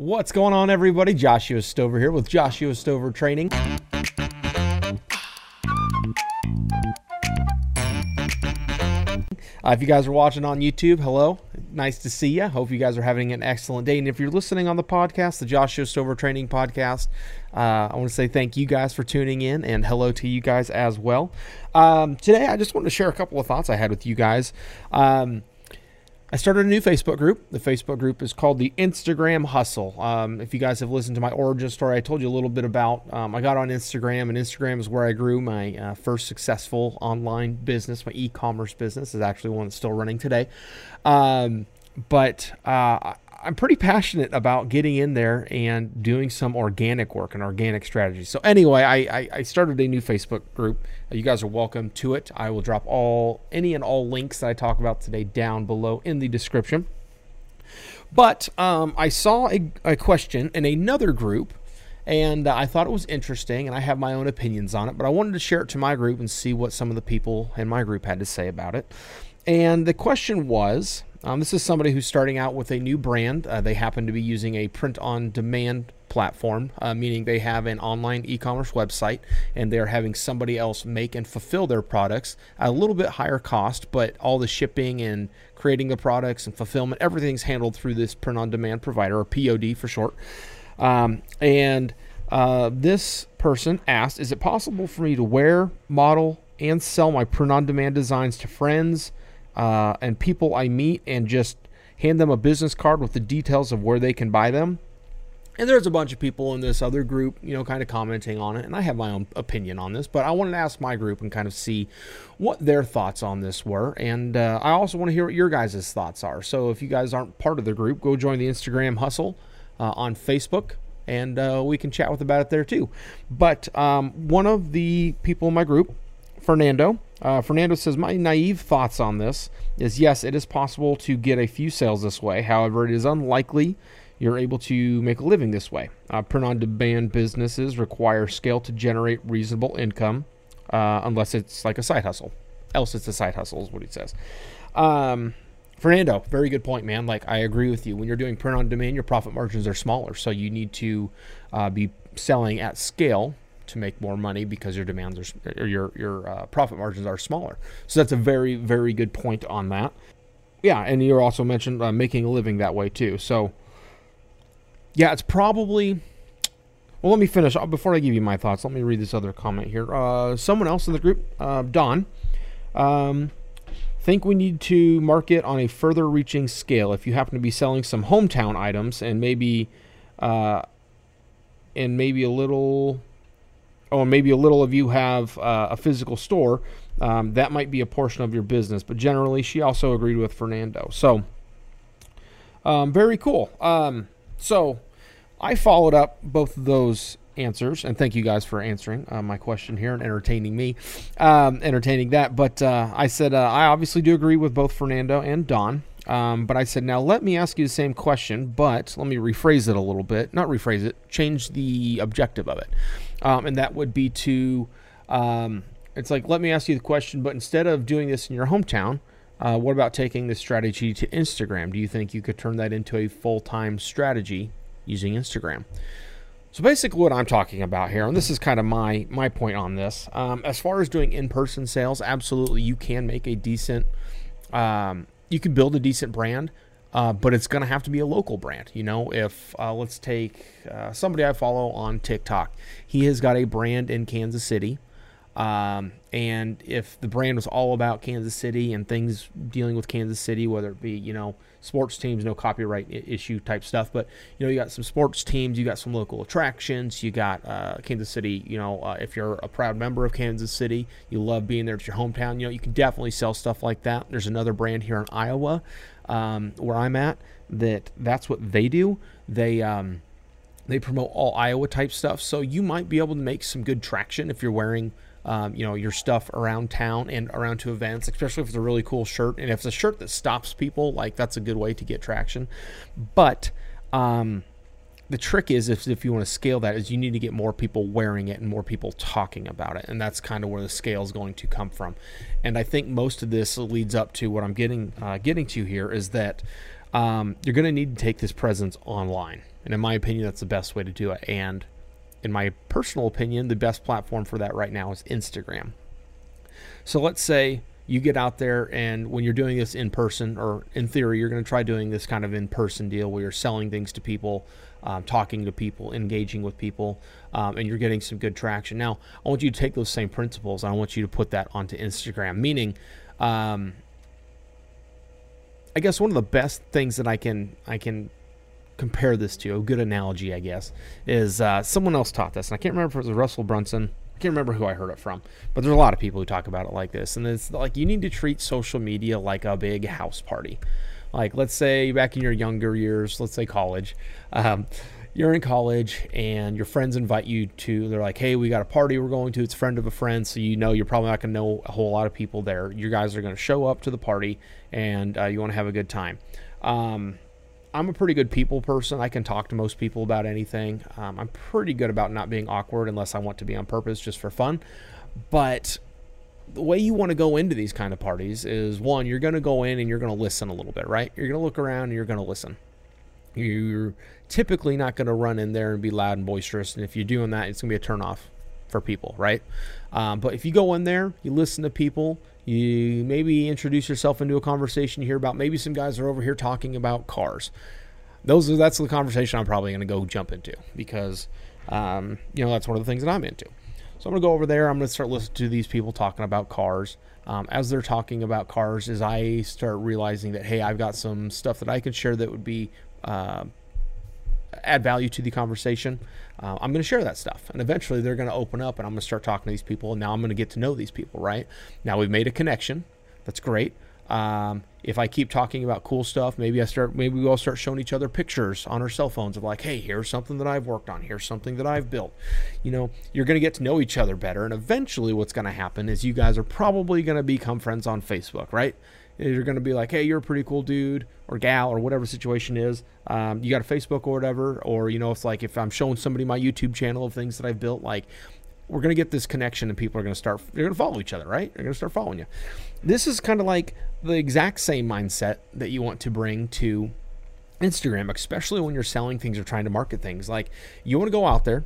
What's going on, everybody? Joshua Stover here with Joshua Stover Training. Uh, if you guys are watching on YouTube, hello. Nice to see you. Hope you guys are having an excellent day. And if you're listening on the podcast, the Joshua Stover Training Podcast, uh, I want to say thank you guys for tuning in and hello to you guys as well. Um, today, I just wanted to share a couple of thoughts I had with you guys. Um, I started a new Facebook group. The Facebook group is called the Instagram Hustle. Um, if you guys have listened to my origin story, I told you a little bit about. Um, I got on Instagram, and Instagram is where I grew my uh, first successful online business. My e-commerce business is actually one that's still running today. Um, but uh, I'm pretty passionate about getting in there and doing some organic work and organic strategies. So anyway, I, I, I, started a new Facebook group. You guys are welcome to it. I will drop all any and all links that I talk about today down below in the description. But um, I saw a, a question in another group and uh, I thought it was interesting, and I have my own opinions on it, but I wanted to share it to my group and see what some of the people in my group had to say about it. And the question was um, this is somebody who's starting out with a new brand. Uh, they happen to be using a print on demand platform, uh, meaning they have an online e commerce website and they're having somebody else make and fulfill their products at a little bit higher cost, but all the shipping and creating the products and fulfillment, everything's handled through this print on demand provider, or POD for short. Um, and uh, this person asked, Is it possible for me to wear, model, and sell my print on demand designs to friends? Uh, and people I meet and just hand them a business card with the details of where they can buy them. And there's a bunch of people in this other group, you know, kind of commenting on it. And I have my own opinion on this, but I wanted to ask my group and kind of see what their thoughts on this were. And uh, I also want to hear what your guys' thoughts are. So if you guys aren't part of the group, go join the Instagram Hustle uh, on Facebook and uh, we can chat with about it there too. But um, one of the people in my group, Fernando, uh, Fernando says, My naive thoughts on this is yes, it is possible to get a few sales this way. However, it is unlikely you're able to make a living this way. Uh, print on demand businesses require scale to generate reasonable income, uh, unless it's like a side hustle. Else, it's a side hustle, is what he says. Um, Fernando, very good point, man. Like, I agree with you. When you're doing print on demand, your profit margins are smaller. So you need to uh, be selling at scale to make more money because your demands are or your your uh, profit margins are smaller. So that's a very very good point on that. Yeah, and you also mentioned uh, making a living that way too. So yeah, it's probably. Well, let me finish before I give you my thoughts. Let me read this other comment here. Uh, someone else in the group, uh, Don, um, think we need to market on a further reaching scale. If you happen to be selling some hometown items and maybe, uh, and maybe a little oh, maybe a little of you have uh, a physical store, um, that might be a portion of your business. But generally, she also agreed with Fernando. So, um, very cool. Um, so, I followed up both of those answers, and thank you guys for answering uh, my question here and entertaining me, um, entertaining that. But uh, I said uh, I obviously do agree with both Fernando and Don. Um, but I said, now let me ask you the same question, but let me rephrase it a little bit. Not rephrase it, change the objective of it. Um, and that would be to um, it's like let me ask you the question but instead of doing this in your hometown uh, what about taking this strategy to instagram? Do you think you could turn that into a full-time strategy using instagram? So basically what i'm talking about here and this is kind of my my point on this um, as far as doing in-person sales absolutely you can make a decent um, you can build a decent brand uh, but it's going to have to be a local brand. You know, if uh, let's take uh, somebody I follow on TikTok, he has got a brand in Kansas City. Um, and if the brand was all about Kansas City and things dealing with Kansas City, whether it be, you know, sports teams, no copyright issue type stuff, but, you know, you got some sports teams, you got some local attractions, you got uh, Kansas City, you know, uh, if you're a proud member of Kansas City, you love being there, it's your hometown, you know, you can definitely sell stuff like that. There's another brand here in Iowa um, where I'm at that that's what they do. They, um, they promote all Iowa type stuff. So you might be able to make some good traction if you're wearing um, you know your stuff around town and around to events, especially if it's a really cool shirt and if it's a shirt that stops people, like that's a good way to get traction. But um, the trick is if, if you want to scale that is you need to get more people wearing it and more people talking about it and that's kind of where the scale is going to come from and i think most of this leads up to what i'm getting uh, getting to here is that um, you're going to need to take this presence online And in my opinion, that's the best way to do it. And in my personal opinion, the best platform for that right now is Instagram. So let's say you get out there and when you're doing this in person, or in theory, you're going to try doing this kind of in person deal where you're selling things to people, um, talking to people, engaging with people, um, and you're getting some good traction. Now, I want you to take those same principles and I want you to put that onto Instagram, meaning, um, I guess one of the best things that I can I can compare this to a good analogy, I guess, is uh, someone else taught this, and I can't remember if it was Russell Brunson. I can't remember who I heard it from, but there's a lot of people who talk about it like this, and it's like you need to treat social media like a big house party. Like let's say back in your younger years, let's say college. Um, you're in college and your friends invite you to they're like hey we got a party we're going to it's a friend of a friend so you know you're probably not going to know a whole lot of people there you guys are going to show up to the party and uh, you want to have a good time um, i'm a pretty good people person i can talk to most people about anything um, i'm pretty good about not being awkward unless i want to be on purpose just for fun but the way you want to go into these kind of parties is one you're going to go in and you're going to listen a little bit right you're going to look around and you're going to listen you're typically not going to run in there and be loud and boisterous. And if you're doing that, it's going to be a turnoff for people, right? Um, but if you go in there, you listen to people, you maybe introduce yourself into a conversation, here about maybe some guys are over here talking about cars. Those are, that's the conversation I'm probably going to go jump into because um, you know that's one of the things that I'm into. So I'm going to go over there. I'm going to start listening to these people talking about cars. Um, as they're talking about cars, as I start realizing that hey, I've got some stuff that I could share that would be uh, add value to the conversation, uh, I'm going to share that stuff. And eventually they're going to open up and I'm going to start talking to these people. And now I'm going to get to know these people, right? Now we've made a connection. That's great. Um, if I keep talking about cool stuff, maybe I start, maybe we all start showing each other pictures on our cell phones of like, hey, here's something that I've worked on. Here's something that I've built. You know, you're going to get to know each other better. And eventually what's going to happen is you guys are probably going to become friends on Facebook, right? You're going to be like, hey, you're a pretty cool dude or gal or whatever situation is. Um, you got a Facebook or whatever, or you know, it's like if I'm showing somebody my YouTube channel of things that I've built, like we're going to get this connection and people are going to start they're going to follow each other right? They're going to start following you. This is kind of like the exact same mindset that you want to bring to instagram especially when you're selling things or trying to market things. Like you want to go out there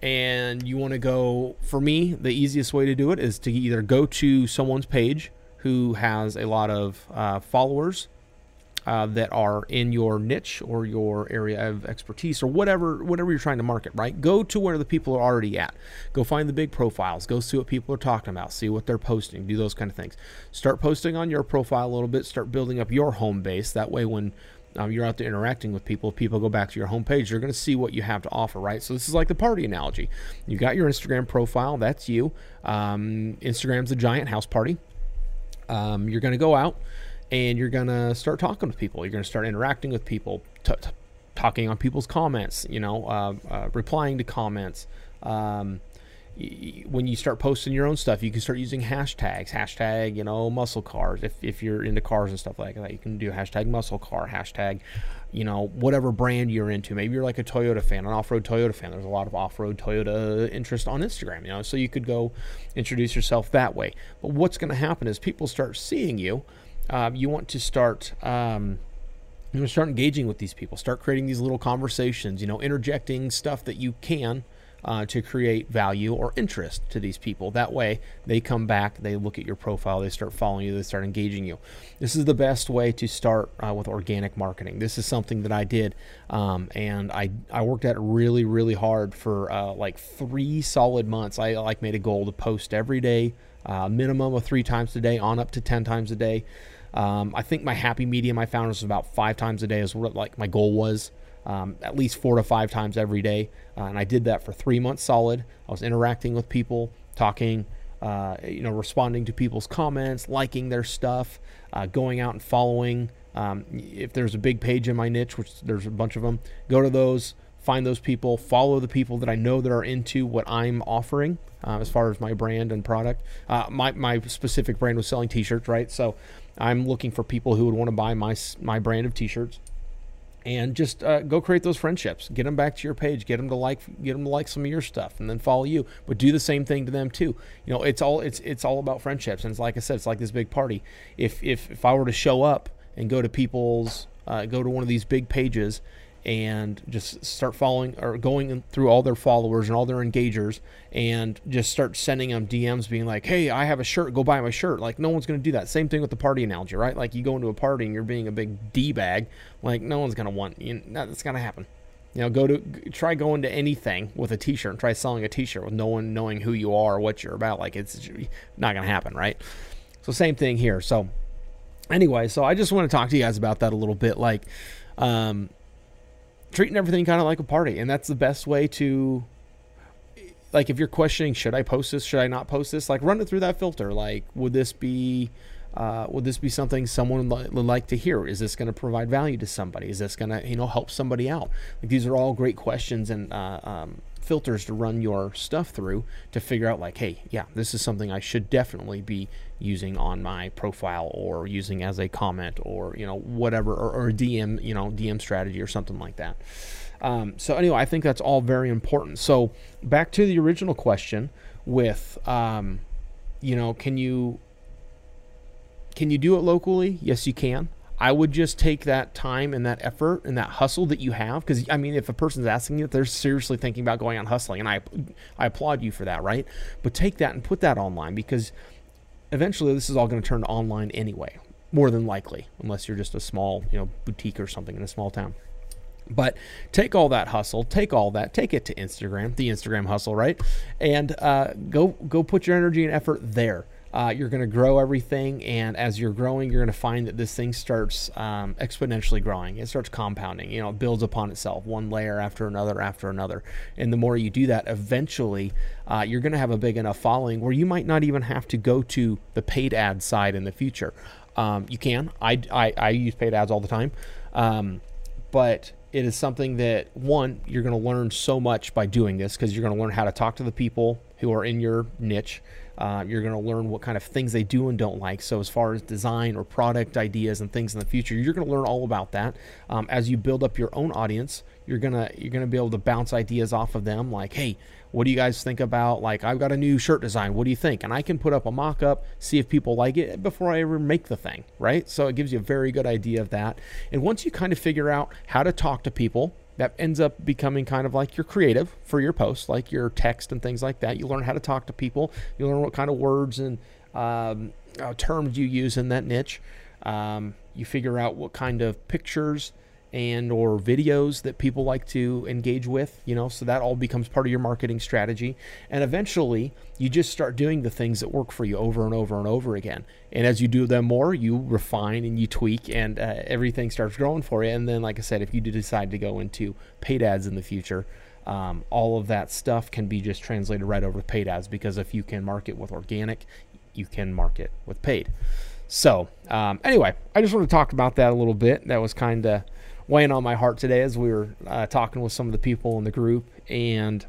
and you want to go for me the easiest way to do it is to either go to someone's page who has a lot of uh, followers uh, that are in your niche or your area of expertise or whatever whatever you're trying to market right? Go to where the people are already at. Go find the big profiles. Go see what people are talking about. See what they're posting. Do those kind of things. Start posting on your profile a little bit. Start building up your home base. That way when um, you're out there interacting with people people go back to your homepage. They're going to see what you have to offer right? So this is like the party analogy. You got your instagram profile. That's you. Um, instagram's a giant house party um, you're going to go out and you're going to start talking with people. You're going to start interacting with people, t- t- talking on people's comments, you know, uh, uh, replying to comments. Um, when you start posting your own stuff, you can start using hashtags. Hashtag, you know, muscle cars. If, if you're into cars and stuff like that, you can do hashtag muscle car, hashtag, you know, whatever brand you're into. Maybe you're like a Toyota fan, an off road Toyota fan. There's a lot of off road Toyota interest on Instagram, you know, so you could go introduce yourself that way. But what's going to happen is people start seeing you um, you want to start um, you to start engaging with these people start creating these little conversations you know interjecting stuff that you can uh, to create value or interest to these people. That way they come back they look at your profile they start following you they start engaging you. This is the best way to start uh, with organic marketing. This is something that i did um, and I, I worked at it really really hard for uh, like three solid months. I like made a goal to post every day uh, minimum of three times a day on up to 10 times a day. Um, I think my happy medium I found was about five times a day is what like my goal was. Um, at least four to five times every day, uh, and I did that for three months solid. I was interacting with people, talking, uh, you know, responding to people's comments, liking their stuff, uh, going out and following. Um, if there's a big page in my niche, which there's a bunch of them, go to those, find those people, follow the people that I know that are into what I'm offering uh, as far as my brand and product. Uh, my my specific brand was selling T-shirts, right? So I'm looking for people who would want to buy my my brand of T-shirts, and just uh, go create those friendships. Get them back to your page. Get them to like get them to like some of your stuff, and then follow you. But do the same thing to them too. You know, it's all it's it's all about friendships. And it's like I said, it's like this big party. If if if I were to show up and go to people's uh, go to one of these big pages and just start following or going through all their followers and all their engagers and just start sending them DMs being like, hey, I have a shirt, go buy my shirt. Like, no one's going to do that. Same thing with the party analogy, right? Like, you go into a party and you're being a big D bag, like, no one's going to want you. Know, That's going to happen. You know, go to try going to anything with a T-shirt and try selling a T-shirt with no one knowing who you are or what you're about. Like, it's not going to happen, right? So, same thing here. So, anyway, so I just want to talk to you guys about that a little bit. Like, um, treating everything kind of like a party, and that's the best way to like if you're questioning should I post this, should I not post this, like run it through that filter. Like, would this be uh, would this be something someone would like to hear? Is this going to provide value to somebody? Is this going to you know help somebody out? Like these are all great questions and uh, um, filters to run your stuff through to figure out like, hey, yeah, this is something I should definitely be using on my profile or using as a comment or you know whatever or, or DM you know DM strategy or something like that. Um, so anyway, I think that's all very important. So back to the original question with, um, you know, can you can you do it locally? Yes, you can. I would just take that time and that effort and that hustle that you have because I mean if a person's asking you they're seriously thinking about going on hustling and I I applaud you for that right but take that and put that online because eventually this is all going to turn online anyway more than likely unless you're just a small you know boutique or something in a small town but take all that hustle, take all that, take it to Instagram, the Instagram hustle, right? And uh, go go put your energy and effort there. Uh, you're going to grow everything, and as you're growing, you're going to find that this thing starts um, exponentially growing. It starts compounding. You know, it builds upon itself, one layer after another after another. And the more you do that, eventually, uh, you're going to have a big enough following where you might not even have to go to the paid ad side in the future. Um, you can. I, I, I use paid ads all the time, um, but it is something that one you're going to learn so much by doing this because you're going to learn how to talk to the people who are in your niche. Uh, you're going to learn what kind of things they do and don't like. So as far as design or product ideas and things in the future you're going to learn all about that. Um, as you build up your own audience you're going to you're going to be able to bounce ideas off of them like hey what do you guys think about like I've got a new shirt design what do you think? And I can put up a mock-up see if people like it before I ever make the thing right? So it gives you a very good idea of that. And once you kind of figure out how to talk to people that ends up becoming kind of like your creative for your posts like your text and things like that. You learn how to talk to people. You learn what kind of words and um, uh, terms you use in that niche. Um, you figure out what kind of pictures and or videos that people like to engage with you know so that all becomes part of your marketing strategy. And eventually you just start doing the things that work for you over and over and over again. And as you do them more you refine and you tweak and uh, everything starts growing for you. And then like i said if you do decide to go into paid ads in the future um, all of that stuff can be just translated right over to paid ads because if you can market with organic you can market with paid. So um, anyway i just want to talk about that a little bit. That was kind of weighing on my heart today as we were uh, talking with some of the people in the group and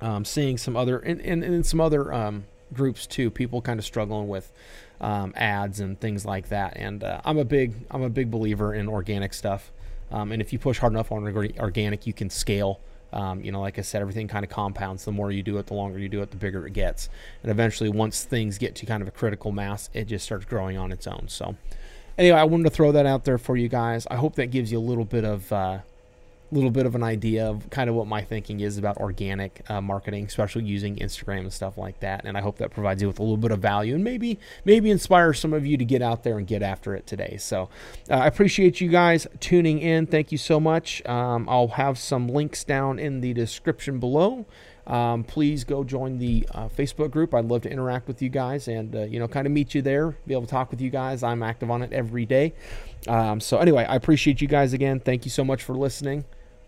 um, seeing some other and, and, and some other um, groups too. People kind of struggling with um, ads and things like that. And uh, I'm a big I'm a big believer in organic stuff. Um, and if you push hard enough on organic, you can scale. Um, you know, like I said, everything kind of compounds. The more you do it, the longer you do it, the bigger it gets. And eventually, once things get to kind of a critical mass, it just starts growing on its own. So, anyway, I wanted to throw that out there for you guys. I hope that gives you a little bit of uh, little bit of an idea of kind of what my thinking is about organic uh, marketing, especially using Instagram and stuff like that. And I hope that provides you with a little bit of value and maybe maybe inspire some of you to get out there and get after it today. So uh, I appreciate you guys tuning in. Thank you so much. Um, I'll have some links down in the description below. Um, please go join the uh, Facebook group. I'd love to interact with you guys and uh, you know kind of meet you there, be able to talk with you guys. I'm active on it every day. Um, so anyway, I appreciate you guys again. Thank you so much for listening.